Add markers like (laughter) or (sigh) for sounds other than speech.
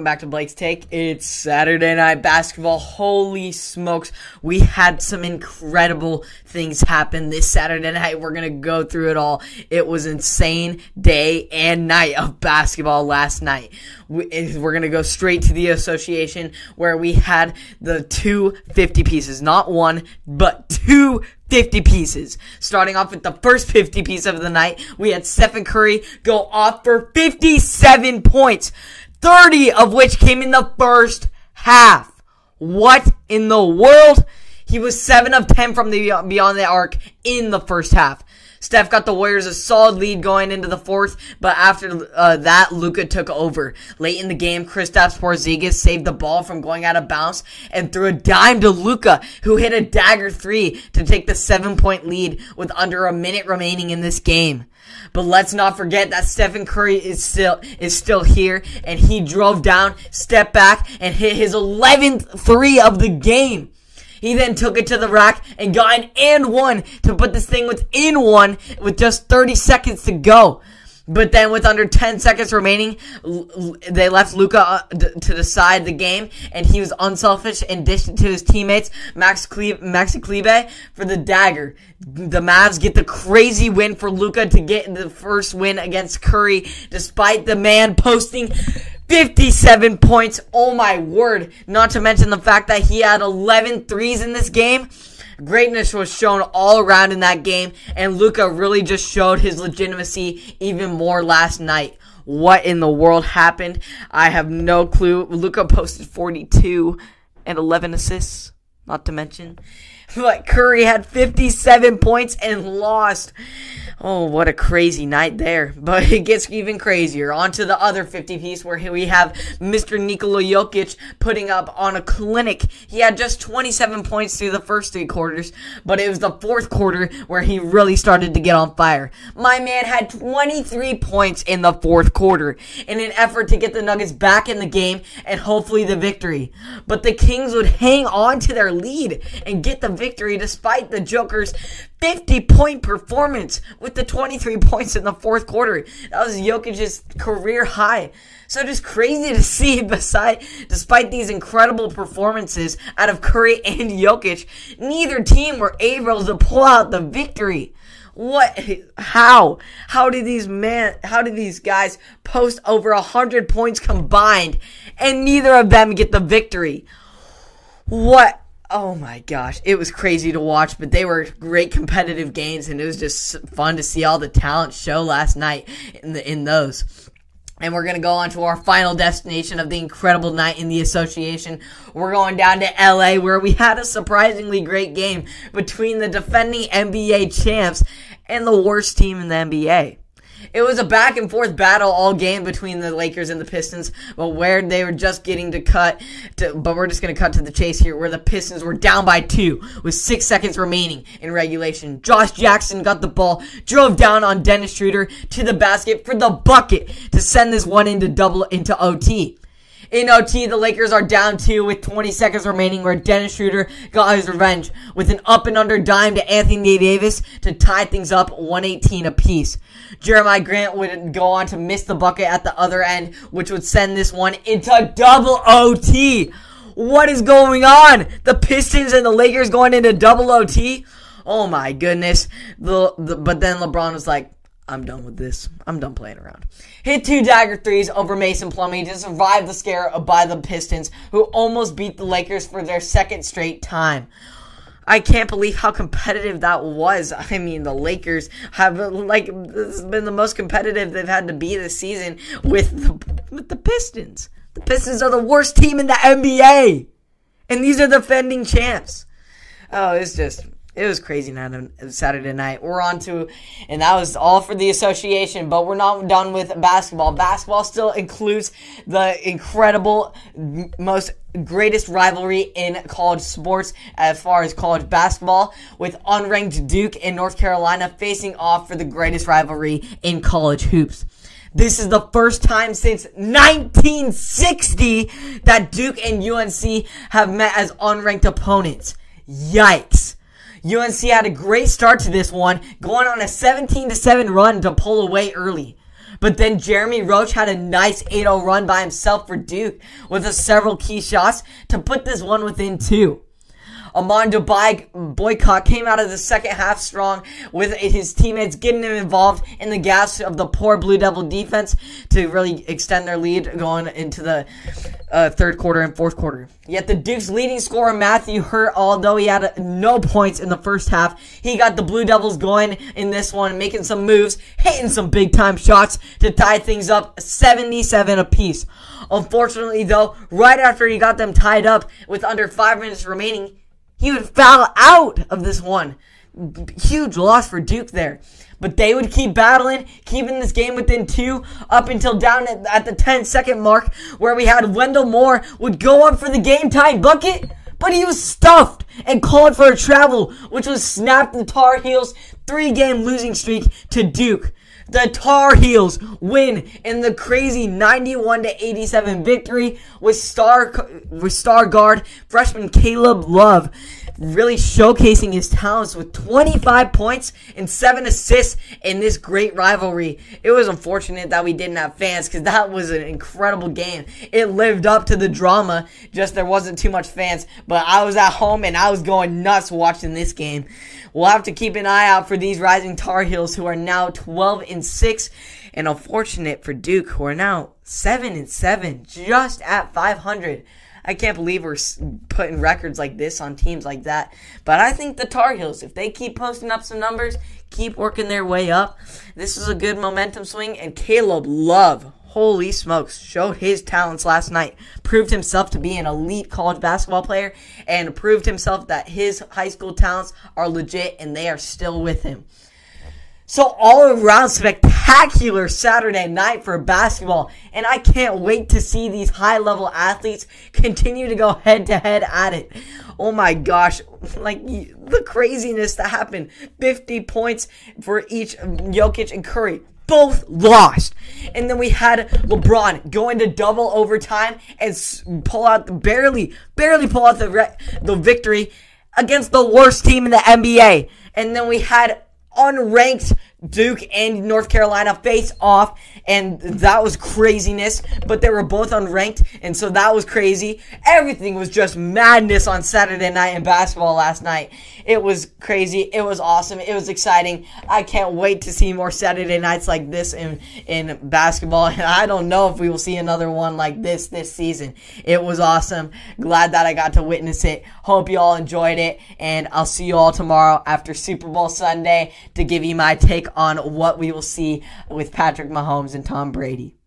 Welcome back to Blake's Take. It's Saturday night basketball. Holy smokes. We had some incredible things happen this Saturday night. We're going to go through it all. It was insane day and night of basketball last night. We're going to go straight to the association where we had the two 50 pieces. Not one, but two 50 pieces. Starting off with the first 50 piece of the night, we had Stephen Curry go off for 57 points. 30 of which came in the first half. What in the world? He was 7 of 10 from the beyond the arc in the first half. Steph got the Warriors a solid lead going into the fourth, but after uh, that, Luka took over. Late in the game, Kristaps Porzingis saved the ball from going out of bounds and threw a dime to Luka, who hit a dagger three to take the seven-point lead with under a minute remaining in this game. But let's not forget that Stephen Curry is still is still here, and he drove down, stepped back, and hit his 11th three of the game. He then took it to the rack and got an and one to put this thing within one with just 30 seconds to go. But then, with under 10 seconds remaining, they left Luka uh, to decide the game, and he was unselfish and dished it to his teammates, Max Cle- Maxi Kleber, for the dagger. The Mavs get the crazy win for Luka to get the first win against Curry, despite the man posting 57 points. Oh my word. Not to mention the fact that he had 11 threes in this game. Greatness was shown all around in that game, and Luka really just showed his legitimacy even more last night. What in the world happened? I have no clue. Luka posted 42 and 11 assists, not to mention. But Curry had 57 points and lost. Oh, what a crazy night there. (laughs) But it gets even crazier. On to the other 50 piece where we have Mr. Nikola Jokic putting up on a clinic. He had just 27 points through the first three quarters, but it was the fourth quarter where he really started to get on fire. My man had 23 points in the fourth quarter in an effort to get the Nuggets back in the game and hopefully the victory. But the Kings would hang on to their lead and get the victory despite the Joker's 50 point performance with the 23 (laughs) points in the fourth quarter. That was Jokic's career high. So just crazy to (laughs) see beside despite these incredible performances out of Curry (laughs) and Jokic, neither team were able to pull out the victory. What how? How did these man how did these guys post over a hundred points combined and neither of them get the victory? What Oh my gosh, it was crazy to watch, but they were great competitive games, and it was just fun to see all the talent show last night in the in those. And we're gonna go on to our final destination of the incredible night in the association. We're going down to LA, where we had a surprisingly great game between the defending NBA champs and the worst team in the NBA. It was a back and forth battle all game between the Lakers and the Pistons, but where they were just getting to cut, to, but we're just going to cut to the chase here, where the Pistons were down by two with six seconds remaining in regulation. Josh Jackson got the ball, drove down on Dennis Schroeder to the basket for the bucket to send this one into double into OT. In OT, the Lakers are down two with 20 seconds remaining where Dennis Schroeder got his revenge with an up and under dime to Anthony Davis to tie things up 118 apiece. Jerami Grant would go on to miss the bucket at the other end, which would send this one into double OT. What is going on? The Pistons and the Lakers going into double OT? Oh my goodness. The, the, but then LeBron was like, I'm done with this. I'm done playing around. Hit two dagger threes over Mason Plumlee to survive the scare by the Pistons, who almost beat the Lakers for their second straight time. I can't believe how competitive that was. (laughs) I mean, the Lakers have like this has been the most competitive they've had to be this season with the, with the Pistons. The Pistons are the worst team in the NBA, and these are defending champs. Oh, it's just it was crazy night on Saturday night. We're on to, and that was all for the association, but we're not done with basketball. Basketball still includes the incredible, most greatest rivalry in college sports as far as college basketball, with unranked Duke and North Carolina facing off for the greatest rivalry in college hoops. This is the first time since 1960 that Duke and UNC have met as unranked opponents. Yikes. UNC had a great start to this one, going on a 17 7 run to pull away early. But then Jeremy Roach had a nice 8-0 run by himself for Duke with a several key shots to put this one within two. Armando Bacot came out of the second half strong with his teammates getting him involved in the gas of the poor Blue Devil defense to really extend their lead going into the uh, third quarter and fourth quarter. Yet the Duke's leading scorer, Matthew Hurt, although he had no points in the first half, he got the Blue Devils going in this one, making some moves, hitting some big time shots to tie things up 77 apiece. Unfortunately, though, right after he got them tied up with under five minutes remaining, he would foul out of this one. Huge loss for Duke there. But they would keep battling, keeping this game within two up until down at, at the 10 second mark where we had Wendell Moore would go up for the game time bucket, but he was stuffed and called for a travel, which was snapped the Tar Heels three game losing streak to Duke. The Tar Heels win in the crazy 91 to 87 victory with star with star guard freshman Caleb Love really showcasing his talents with 25 points and 7 assists in this great rivalry. It was unfortunate that we didn't have fans because that was an incredible game. It lived up to the drama, just there wasn't too much fans. But I was at home and I was going nuts watching this game. We'll have to keep an eye out for these rising Tar Heels who are now 12 and 6 and unfortunate for Duke who are now 7 and 7 just at 500. I can't believe we're putting records like this on teams like that. But I think the Tar Heels, if they keep posting up some numbers, keep working their way up, this is a good momentum swing. And Caleb Love, holy smokes, showed his talents last night. Proved himself to be an elite college basketball player and proved himself that his high school talents are legit and they are still with him. So all around spectacular Saturday night for basketball. And I can't wait to see these high level athletes continue to go head to head at it. Oh my gosh. Like the craziness that happened. 50 points for each Jokic and Curry both lost. And then we had LeBron go into double overtime and pull out the, barely, barely pull out the re- the victory against the worst team in the NBA. And then we had unranked Duke and North Carolina face off, and that was craziness. But they were both unranked, and so that was crazy. Everything was just madness on Saturday night in basketball last night. It was crazy. It was awesome. It was exciting. I can't wait to see more Saturday nights like this in in basketball. And I don't know if we will see another one like this this season. It was awesome. Glad that I got to witness it. Hope you all enjoyed it, and I'll see you all tomorrow after Super Bowl Sunday to give you my take on what we will see with Patrick Mahomes and Tom Brady.